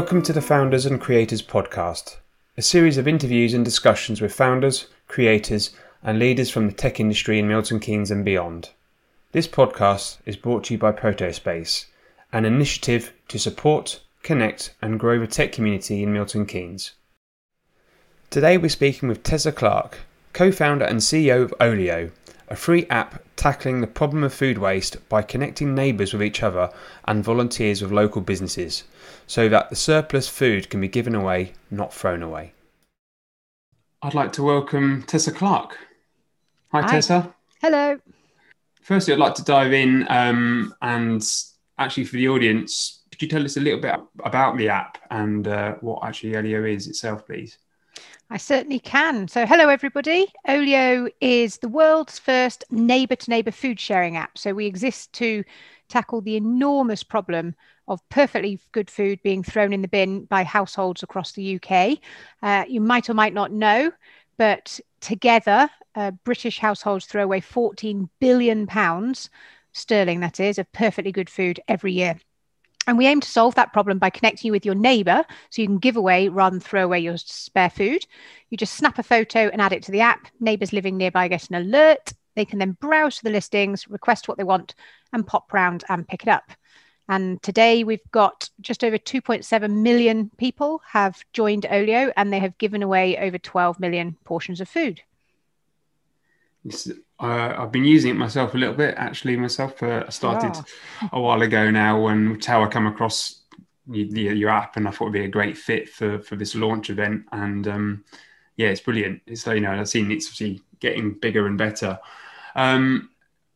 Welcome to the Founders and Creators Podcast, a series of interviews and discussions with founders, creators, and leaders from the tech industry in Milton Keynes and beyond. This podcast is brought to you by Protospace, an initiative to support, connect, and grow the tech community in Milton Keynes. Today we're speaking with Tessa Clarke, co founder and CEO of Olio, a free app tackling the problem of food waste by connecting neighbours with each other and volunteers with local businesses so that the surplus food can be given away, not thrown away. I'd like to welcome Tessa Clarke. Hi, Hi. Tessa. Hello. Firstly, I'd like to dive in um, and actually for the audience, could you tell us a little bit about the app and uh, what actually Olio is itself, please? I certainly can. So, hello, everybody. Olio is the world's first neighbour to neighbour food sharing app. So, we exist to tackle the enormous problem of perfectly good food being thrown in the bin by households across the UK. Uh, you might or might not know, but together, uh, British households throw away 14 billion pounds sterling, that is, of perfectly good food every year. And we aim to solve that problem by connecting you with your neighbor so you can give away rather than throw away your spare food. You just snap a photo and add it to the app. Neighbors living nearby get an alert. They can then browse the listings, request what they want, and pop round and pick it up. And today we've got just over 2.7 million people have joined Olio and they have given away over 12 million portions of food. Uh, I've been using it myself a little bit, actually. Myself, uh, I started oh. a while ago now when how I come across your, your, app, and I thought it'd be a great fit for for this launch event. And um, yeah, it's brilliant. It's you know I've seen it's obviously getting bigger and better. Um,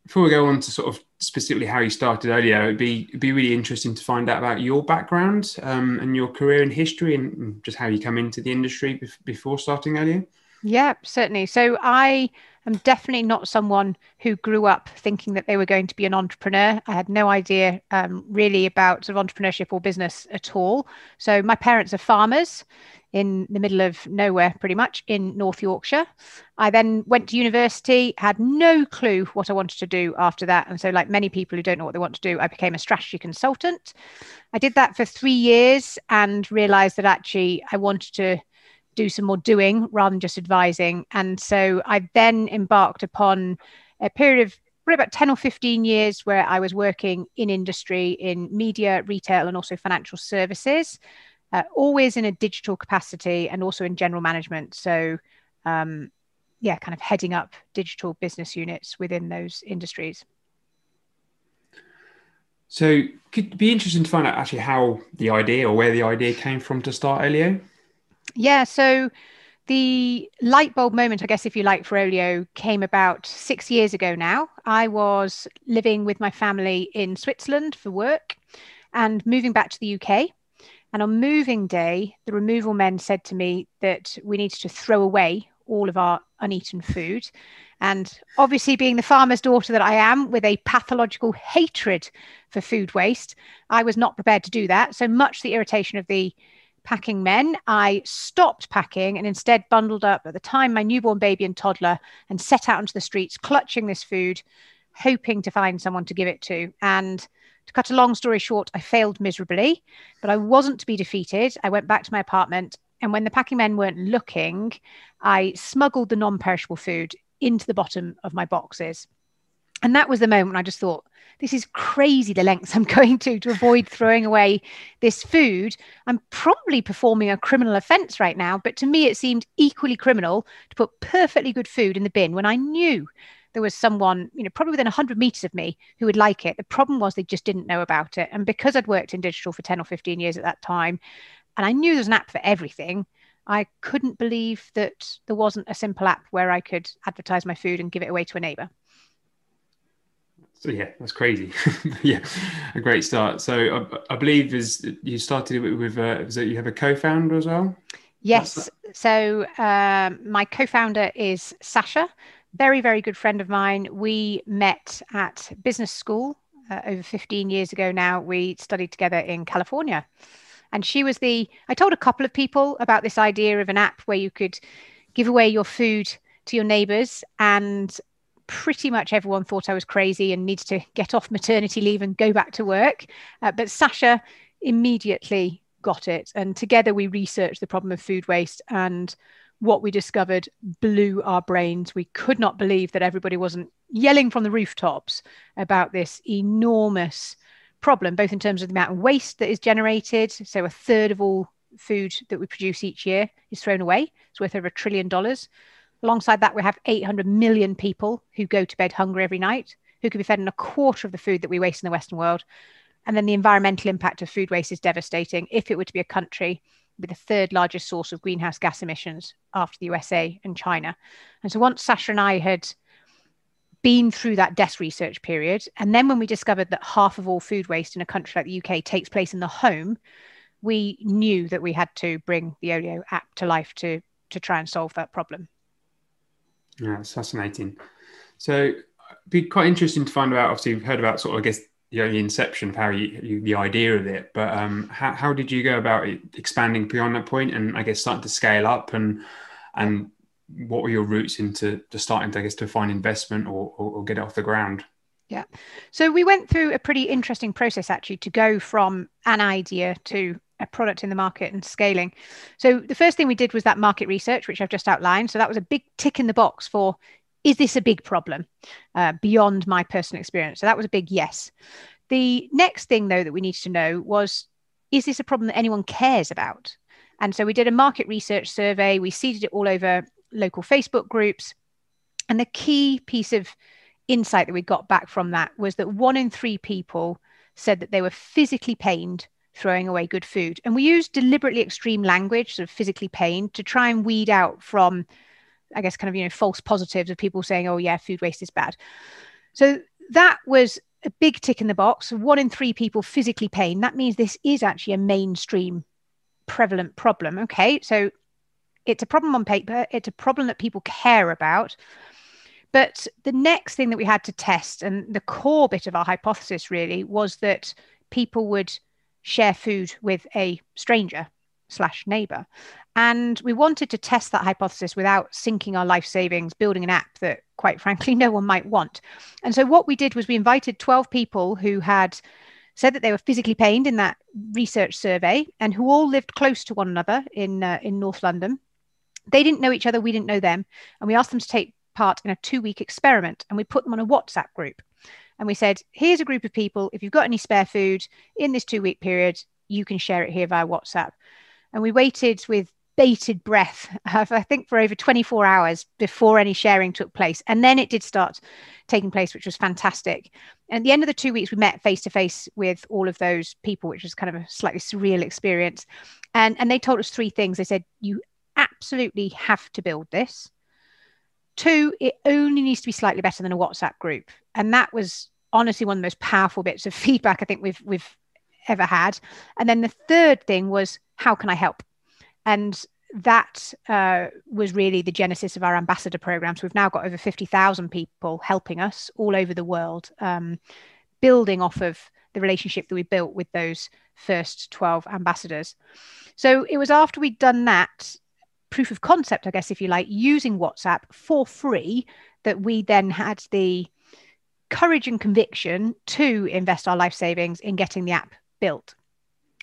before we go on to sort of specifically how you started earlier, it'd be it'd be really interesting to find out about your background um, and your career and history, and just how you come into the industry before starting Olio. Yeah, certainly. So I am definitely not someone who grew up thinking that they were going to be an entrepreneur. I had no idea um, really about sort of entrepreneurship or business at all. So my parents are farmers in the middle of nowhere, pretty much in North Yorkshire. I then went to university, had no clue what I wanted to do after that. And so, like many people who don't know what they want to do, I became a strategy consultant. I did that for three years and realized that actually I wanted to do some more doing rather than just advising. And so I then embarked upon a period of probably about 10 or 15 years where I was working in industry, in media, retail, and also financial services, uh, always in a digital capacity and also in general management. So, um, yeah, kind of heading up digital business units within those industries. So, could be interesting to find out actually how the idea or where the idea came from to start Olio. Yeah. So the light bulb moment, I guess, if you like, for Olio came about six years ago now. I was living with my family in Switzerland for work and moving back to the UK. And on moving day, the removal men said to me that we needed to throw away all of our uneaten food. And obviously, being the farmer's daughter that I am, with a pathological hatred for food waste, I was not prepared to do that. So much the irritation of the packing men, I stopped packing and instead bundled up at the time my newborn baby and toddler and set out onto the streets clutching this food, hoping to find someone to give it to. And to cut a long story short, I failed miserably, but I wasn't to be defeated. I went back to my apartment. And when the packing men weren't looking, I smuggled the non perishable food into the bottom of my boxes. And that was the moment I just thought, this is crazy the lengths I'm going to to avoid throwing away this food. I'm probably performing a criminal offense right now, but to me, it seemed equally criminal to put perfectly good food in the bin when I knew there was someone, you know, probably within 100 meters of me who would like it. The problem was they just didn't know about it. And because I'd worked in digital for 10 or 15 years at that time, and I knew there was an app for everything, I couldn't believe that there wasn't a simple app where I could advertise my food and give it away to a neighbor. So yeah, that's crazy. yeah, a great start. So I, I believe is you started with, with uh, is that you have a co-founder as well? Yes. So um, my co-founder is Saasha, very very good friend of mine. We met at business school uh, over 15 years ago. Now we studied together in California, and she was the. I told a couple of people about this idea of an app where you could give away your food to your neighbors and pretty much everyone thought I was crazy and needed to get off maternity leave and go back to work. Uh, but Saasha immediately got it. And together we researched the problem of food waste and what we discovered blew our brains. We could not believe that everybody wasn't yelling from the rooftops about this enormous problem, both in terms of the amount of waste that is generated. So, a third of all food that we produce each year is thrown away. It's worth over a trillion dollars. Alongside that, we have 800 million people who go to bed hungry every night, who could be fed on a quarter of the food that we waste in the Western world. And then the environmental impact of food waste is devastating. If it were to be a country with the third largest source of greenhouse gas emissions after the USA and China. And so once Saasha and I had been through that desk research period, and then when we discovered that half of all food waste in a country like the UK takes place in the home, we knew that we had to bring the Olio app to life to to try and solve that problem. Yeah, it's fascinating. So, it'd be quite interesting to find out. Obviously, you've heard about sort of, I guess, you know, the inception of how you, you, the idea of it, but um, how, how did you go about expanding beyond that point and I guess starting to scale up and and what were your routes into to starting to I guess to find investment or, or, or get it off the ground? Yeah. So we went through a pretty interesting process actually to go from an idea to a product in the market and scaling. So the first thing we did was that market research, which I've just outlined. So that was a big tick in the box for is this a big problem uh, beyond my personal experience? So that was a big yes. The next thing, though, that we needed to know was is this a problem that anyone cares about? And so we did a market research survey, we seeded it all over local Facebook groups. And the key piece of insight that we got back from that was that one in three people said that they were physically pained throwing away good food. And we use deliberately extreme language, sort of physically pained, to try and weed out from I guess, kind of, you know, false positives of people saying, oh, yeah, food waste is bad. So that was a big tick in the box. One in three people physically pain. That means this is actually a mainstream prevalent problem. Okay. So it's a problem on paper, it's a problem that people care about. But the next thing that we had to test, and the core bit of our hypothesis really, was that people would share food with a stranger slash neighbor. And we wanted to test that hypothesis without sinking our life savings, building an app that, quite frankly, no one might want. And so what we did was we invited 12 people who had said that they were physically pained in that research survey and who all lived close to one another in, uh, in North London. They didn't know each other, we didn't know them. And we asked them to take part in a two week experiment and we put them on a WhatsApp group. And we said, here's a group of people. If you've got any spare food in this two week period, you can share it here via WhatsApp. And we waited with bated breath, I think, for over 24 hours before any sharing took place. And then it did start taking place, which was fantastic. And at the end of the two weeks, we met face to face with all of those people, which was kind of a slightly surreal experience. And, and they told us three things. They said, You absolutely have to build this. Two, it only needs to be slightly better than a WhatsApp group. And that was honestly one of the most powerful bits of feedback I think we've we've ever had. And then the third thing was, how can I help? And that uh, was really the genesis of our ambassador program. So We've now got over 50,000 people helping us all over the world, um, building off of the relationship that we built with those first 12 ambassadors. So it was after we'd done that proof of concept, I guess, if you like, using WhatsApp for free, that we then had the courage and conviction to invest our life savings in getting the app built.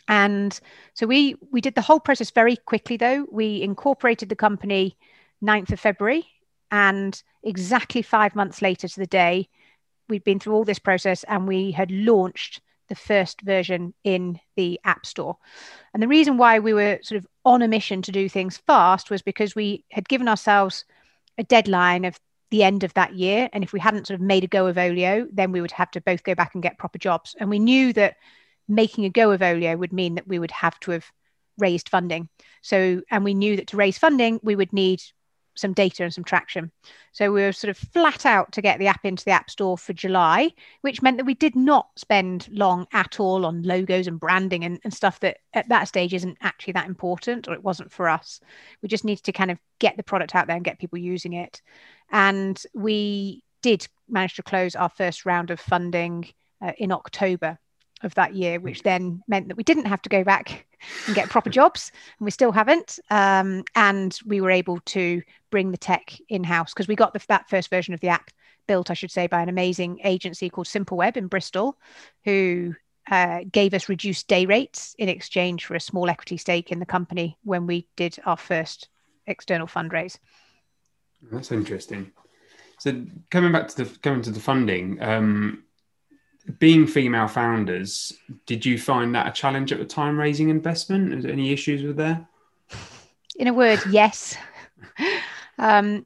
And so we we did the whole process very quickly though. We incorporated the company 9th of February and exactly 5 months later to the day we'd been through all this process and we had launched the first version in the App Store. And the reason why we were sort of on a mission to do things fast was because we had given ourselves a deadline of the end of that year. And if we hadn't sort of made a go of Olio, then we would have to both go back and get proper jobs. And we knew that making a go of Olio would mean that we would have to have raised funding. So, and we knew that to raise funding, we would need some data and some traction. So we were sort of flat out to get the app into the App Store for July, which meant that we did not spend long at all on logos and branding and, and stuff that at that stage isn't actually that important, or it wasn't for us. We just needed to kind of get the product out there and get people using it. And we did manage to close our first round of funding uh, in October of that year, which then meant that we didn't have to go back and get proper jobs, and we still haven't. Um, and we were able to bring the tech in house because we got the, that first version of the app built, I should say, by an amazing agency called Simpleweb in Bristol, who uh, gave us reduced day rates in exchange for a small equity stake in the company when we did our first external fundraise. That's interesting. So coming back to the coming to the funding, um, being female founders, did you find that a challenge at the time raising investment? Is there any issues with there? In a word, yes. um,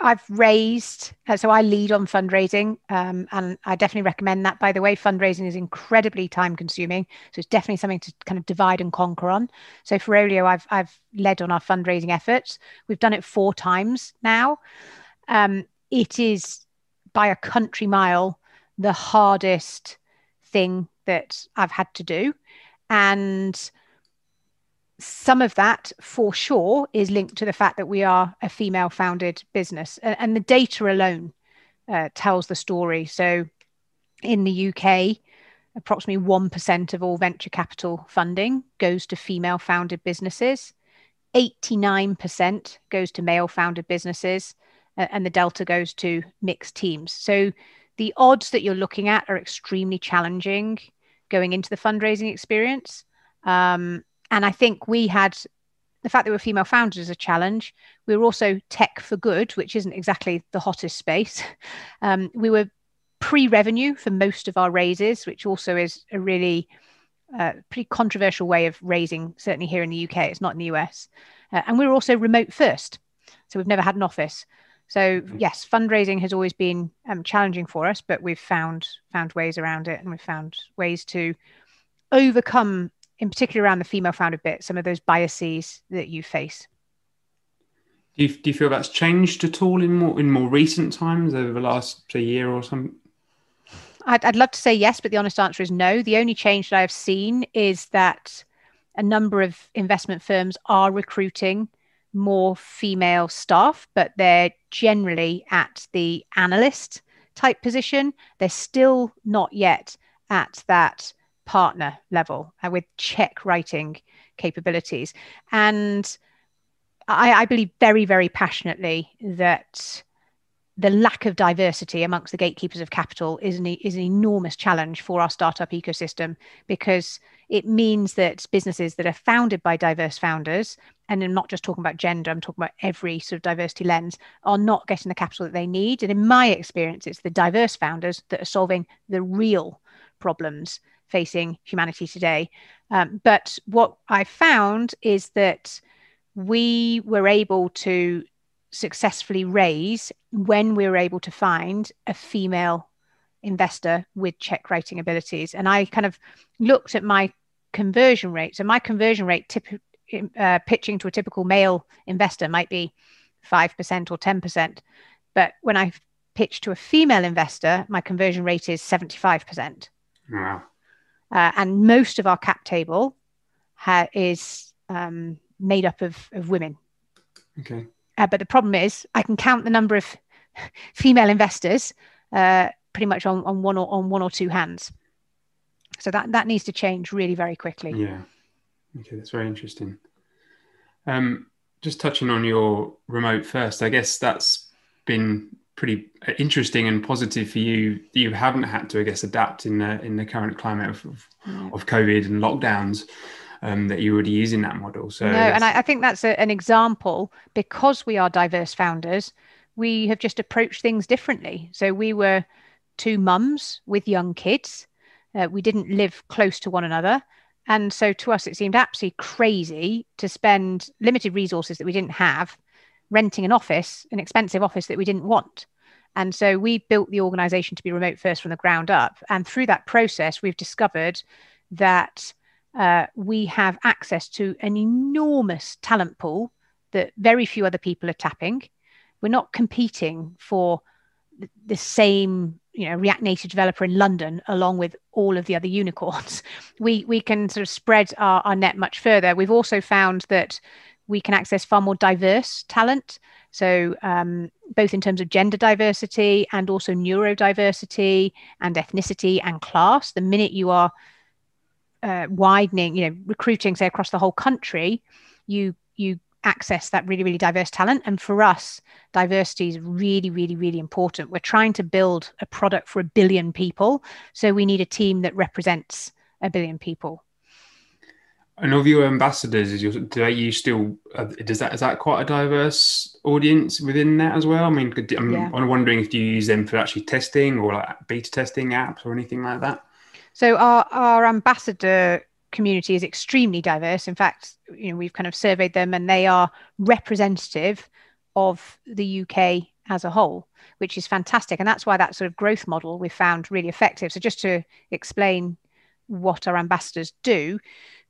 I've raised, uh, so I lead on fundraising, um, and I definitely recommend that. By the way, fundraising is incredibly time consuming, so it's definitely something to kind of divide and conquer on. So for Olio, I've I've led on our fundraising efforts. We've done it four times now. Um, it is by a country mile the hardest thing that I've had to do, and some of that for sure is linked to the fact that we are a female founded business and, the data alone uh, tells the story. So in the uk approximately 1% of all venture capital funding goes to female founded businesses. 89% goes to male founded businesses and the delta goes to mixed teams. So the odds that you're looking at are extremely challenging going into the fundraising experience. Um, and I think we had the fact that we're female founders is a challenge. We were also tech for good, which isn't exactly the hottest space. Um, we were pre-revenue for most of our raises, which also is a really uh, pretty controversial way of raising. Certainly here in the UK, it's not in the US, uh, and we were also remote first, so we've never had an office. So mm-hmm. yes, fundraising has always been um, challenging for us, but we've found found ways around it, and we've found ways to overcome in particular around the female founded bit, some of those biases that you face. Do you, do you feel that's changed at all in more in more recent times over the last say, year or something? I'd, I'd love to say yes, but the honest answer is no. The only change that I've seen is that a number of investment firms are recruiting more female staff, but they're generally at the analyst type position. They're still not yet at that partner level uh, with check writing capabilities. And I, I believe very, very passionately that the lack of diversity amongst the gatekeepers of capital is an, is an enormous challenge for our startup ecosystem because it means that businesses that are founded by diverse founders, and I'm not just talking about gender, I'm talking about every sort of diversity lens, are not getting the capital that they need. And in my experience, it's the diverse founders that are solving the real problems facing humanity today. Um, but what I found is that we were able to successfully raise when we were able to find a female investor with check writing abilities. And I kind of looked at my conversion rate. So my conversion rate, tip, uh, pitching to a typical male investor, might be 5% or 10%. But when I pitch to a female investor, my conversion rate is 75%. Wow. Uh, and most of our cap table ha- is um, made up of, of women. Okay. Uh, but the problem is, I can count the number of female investors uh, pretty much on, on one or on one or two hands. So that that needs to change really very quickly. Yeah. Okay, that's very interesting. Um, just touching on your remote first, I guess that's been pretty interesting and positive for you. You haven't had to, I guess, adapt in the in the current climate of of COVID and lockdowns. Um, that you're already using that model. So no, and I, I think that's a, an example because we are diverse founders. We have just approached things differently. So we were two mums with young kids. Uh, we didn't live close to one another. And so to us, it seemed absolutely crazy to spend limited resources that we didn't have renting an office, an expensive office that we didn't want. And so we built the organization to be remote first from the ground up. And through that process, we've discovered that uh, we have access to an enormous talent pool that very few other people are tapping. We're not competing for the same you know react native developer in london along with all of the other unicorns we we can sort of spread our, our net much further we've also found that we can access far more diverse talent. So, um, both in terms of gender diversity and also neurodiversity and ethnicity and class. The minute you are uh, widening, you know, recruiting, say, across the whole country, you you access that really really diverse talent. And for us, diversity is really really really important. We're trying to build a product for a billion people, so we need a team that represents a billion people. And of your ambassadors, is your, do you still does that is that quite a diverse audience within that as well? I mean, I'm, yeah. I'm wondering if you use them for actually testing or like beta testing apps or anything like that. So our our ambassador community is extremely diverse. In fact, you know we've kind of surveyed them, and they are representative of the UK as a whole, which is fantastic, and that's why that sort of growth model we found really effective. So just to explain what our ambassadors do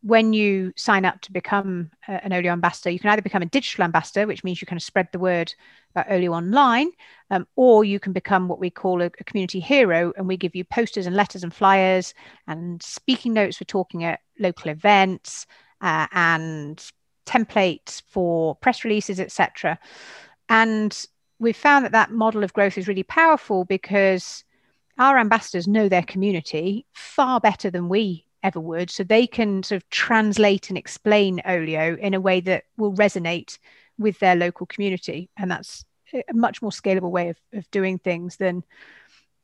when you sign up to become an Olio ambassador, you can either become a digital ambassador, which means you kind of spread the word about Olio online, um, or you can become what we call a, a, community hero, and we give you posters and letters and flyers and speaking notes for talking at local events uh, and templates for press releases, etc. And we've found that that model of growth is really powerful because our ambassadors know their community far better than we ever would. So they can sort of translate and explain Olio in a way that will resonate with their local community. And that's a much more scalable way of, of doing things than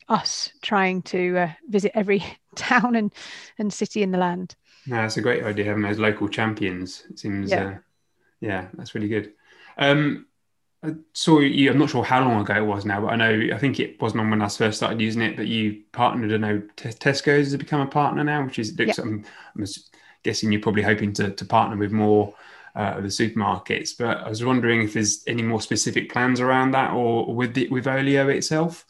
us trying to uh, visit every town and, and city in the land. No, that's a great idea having those local champions. It seems, yeah, uh, yeah that's really good. Um, I saw you. I'm not sure how long ago it was now, but I know I think it wasn't on when I first started using it. But you partnered. I know Tesco's has become a partner now, which is looks. Yep. I'm, I'm, guessing you're probably hoping to, to partner with more uh, of the supermarkets. But I was wondering if there's any more specific plans around that, or with the, with Olio itself.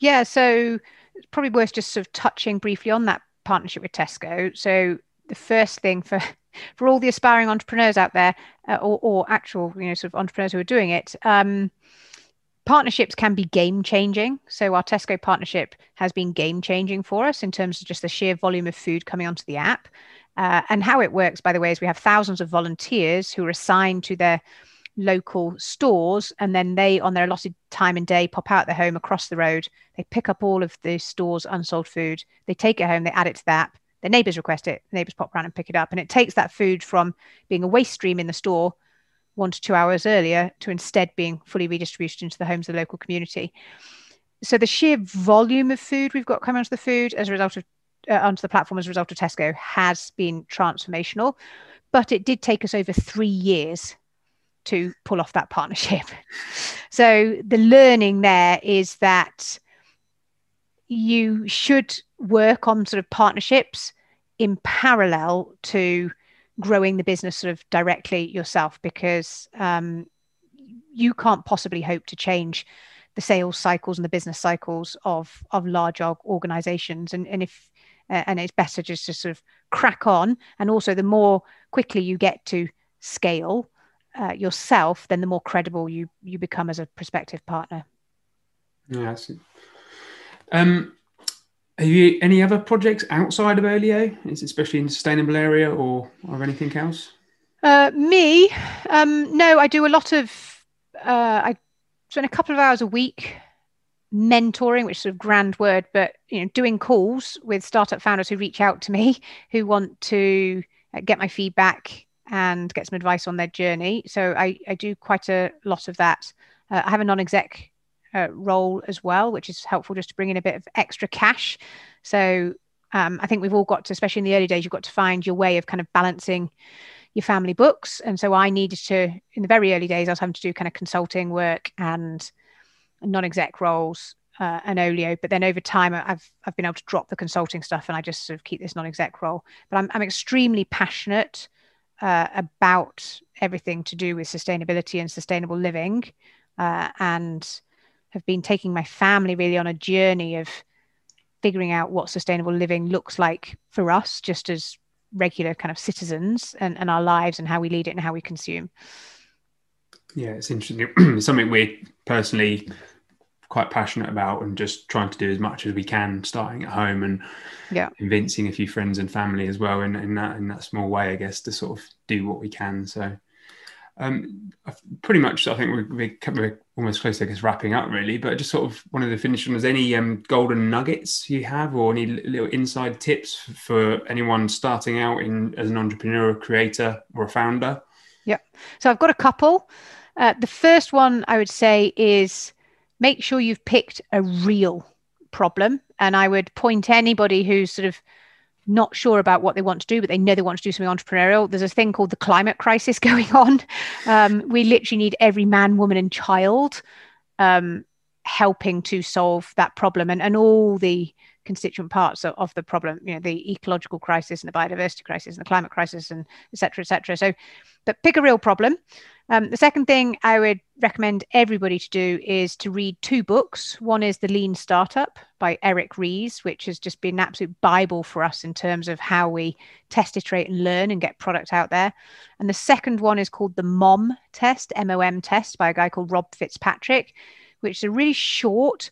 Yeah, so it's probably worth just sort of touching briefly on that partnership with Tesco. So the first thing for for all the aspiring entrepreneurs out there, uh, or, or, actual you know sort of entrepreneurs who are doing it. Um, partnerships can be game changing. So our Tesco partnership has been game changing for us in terms of just the sheer volume of food coming onto the app. Uh, and how it works, by the way, is we have thousands of volunteers who are assigned to their local stores and then they on their allotted time and day pop out their home across the road they pick up all of the store's unsold food they take it home they add it to the app the neighbors request it, the neighbors pop around and pick it up. And it takes that food from being a waste stream in the store one to two hours earlier to instead being fully redistributed into the homes of the local community. So the sheer volume of food we've got coming onto the food as a result of uh, onto the platform as a result of Tesco has been transformational, but it did take us over three years to pull off that partnership. so the learning there is that you should work on sort of partnerships in parallel to growing the business sort of directly yourself because um, you can't possibly hope to change the sales cycles and the business cycles of of large organizations. And and if uh, and it's better just to sort of crack on. And also the more quickly you get to scale uh, yourself then the more credible you you become as a prospective partner. Yeah um, have you any other projects outside of Olio, especially in sustainable area or, or anything else? Uh, me, um, no, I do a lot of, uh, I spend a couple of hours a week mentoring, which is a grand word, but you know, doing calls with startup founders who reach out to me, who want to uh, get my feedback and get some advice on their journey. So I, I do quite a lot of that. Uh, I have a non-exec uh, role as well, which is helpful just to bring in a bit of extra cash. So um, I think we've all got to, especially in the early days, you've got to find your way of kind of balancing your family books. And so I needed to, in the very early days, I was having to do kind of consulting work and non-exec roles uh, and Olio. But then over time, I've I've been able to drop the consulting stuff and I just sort of keep this non-exec role. But I'm I'm extremely passionate uh, about everything to do with sustainability and sustainable living, uh, and have been taking my family really on a journey of figuring out what sustainable living looks like for us, just as regular kind of citizens and, and our lives and how we lead it and how we consume. Yeah, it's interesting. it's something we're personally quite passionate about and just trying to do as much as we can starting at home and yeah convincing a few friends and family as well in, in that in that small way i guess to sort of do what we can so um, pretty much, I think we're, we're, almost close to guess, wrapping up, really. But just sort of wanted to finish on: is any um, golden nuggets you have, or any little inside tips for anyone starting out in as an entrepreneur, creator, or a founder? Yeah. So I've got a couple. Uh, the first one I would say is make sure you've picked a real problem, and I would point anybody who's sort of not sure about what they want to do, but they know they want to do something entrepreneurial. There's a thing called the climate crisis going on. Um, we literally need every man, woman, and child um, helping to solve that problem, and and all the constituent parts of, of, the problem. You know, the ecological crisis and the biodiversity crisis and the climate crisis, and etc. cetera, et cetera. So, but pick a real problem um, the second thing I would recommend everybody to do is to read two books. One is The Lean Startup by Eric Ries, which has just been an absolute Bible for us in terms of how we test, iterate, and learn and get product out there. And the second one is called The MOM Test, M O M Test, by a guy called Rob Fitzpatrick, which is a really short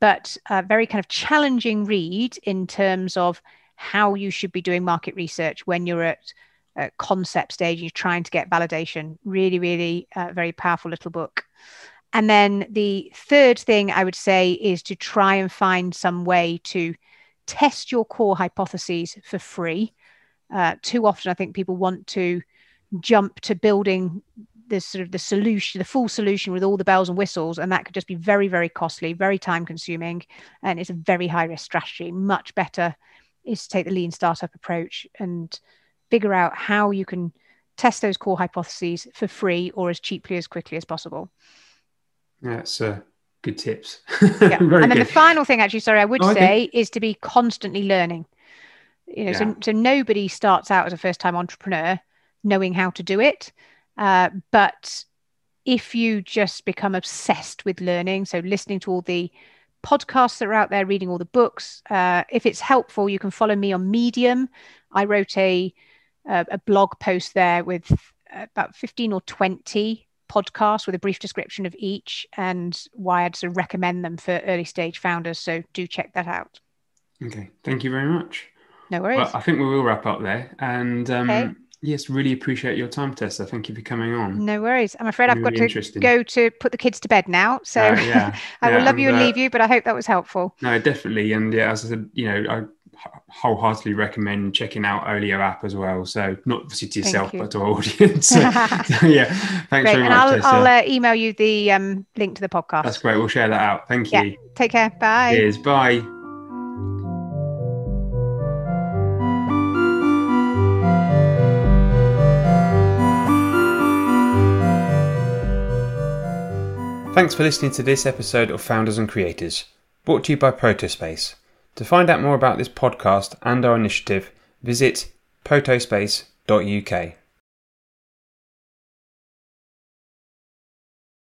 but a very kind of challenging read in terms of how you should be doing market research when you're at uh, concept stage. You're trying to get validation. Really, really uh, very powerful little book. And then the third thing I would say is to try and find some way to test your core hypotheses for free. Uh, too often, I think people want to jump to building the sort of the solution, the full solution with all the bells and whistles, and that could just be very, very costly, very time consuming, and it's a very high risk strategy. Much better is to take the lean startup approach and figure out how you can test those core hypotheses for free or as cheaply as quickly as possible. That's uh, good tips. yeah. and then good. the final thing, actually, sorry, I would oh, say okay. is to be constantly learning. You know, yeah. so, so nobody starts out as a first time entrepreneur knowing how to do it. Uh, but if you just become obsessed with learning, so listening to all the podcasts that are out there, reading all the books, uh, if it's helpful, you can follow me on Medium. I wrote a uh, a blog post there with about 15 or 20 podcasts with a brief description of each and why I'd sort of recommend them for early stage founders. So do check that out. Okay, thank you very much. No worries. Well, I think we will wrap up there. And um, okay. Yes, really appreciate your time, Tessa. Thank you for coming on. No worries. I'm afraid really I've got to go to put the kids to bed now. So uh, yeah, I yeah, will love you and uh, leave you, but I hope that was helpful. No, definitely. And yeah, as I said, you know, I wholeheartedly recommend checking out Olio app as well. So not obviously to yourself, but to our audience. so, yeah, thanks great. very and much. I'll, I'll uh, email you the um, link to the podcast. That's great. We'll share that out. Thank you. Yeah. Take care. Bye. Cheers. Bye. Thanks for listening to this episode of Founders and Creators, brought to you by Protospace. To find out more about this podcast and our initiative, visit protospace.uk.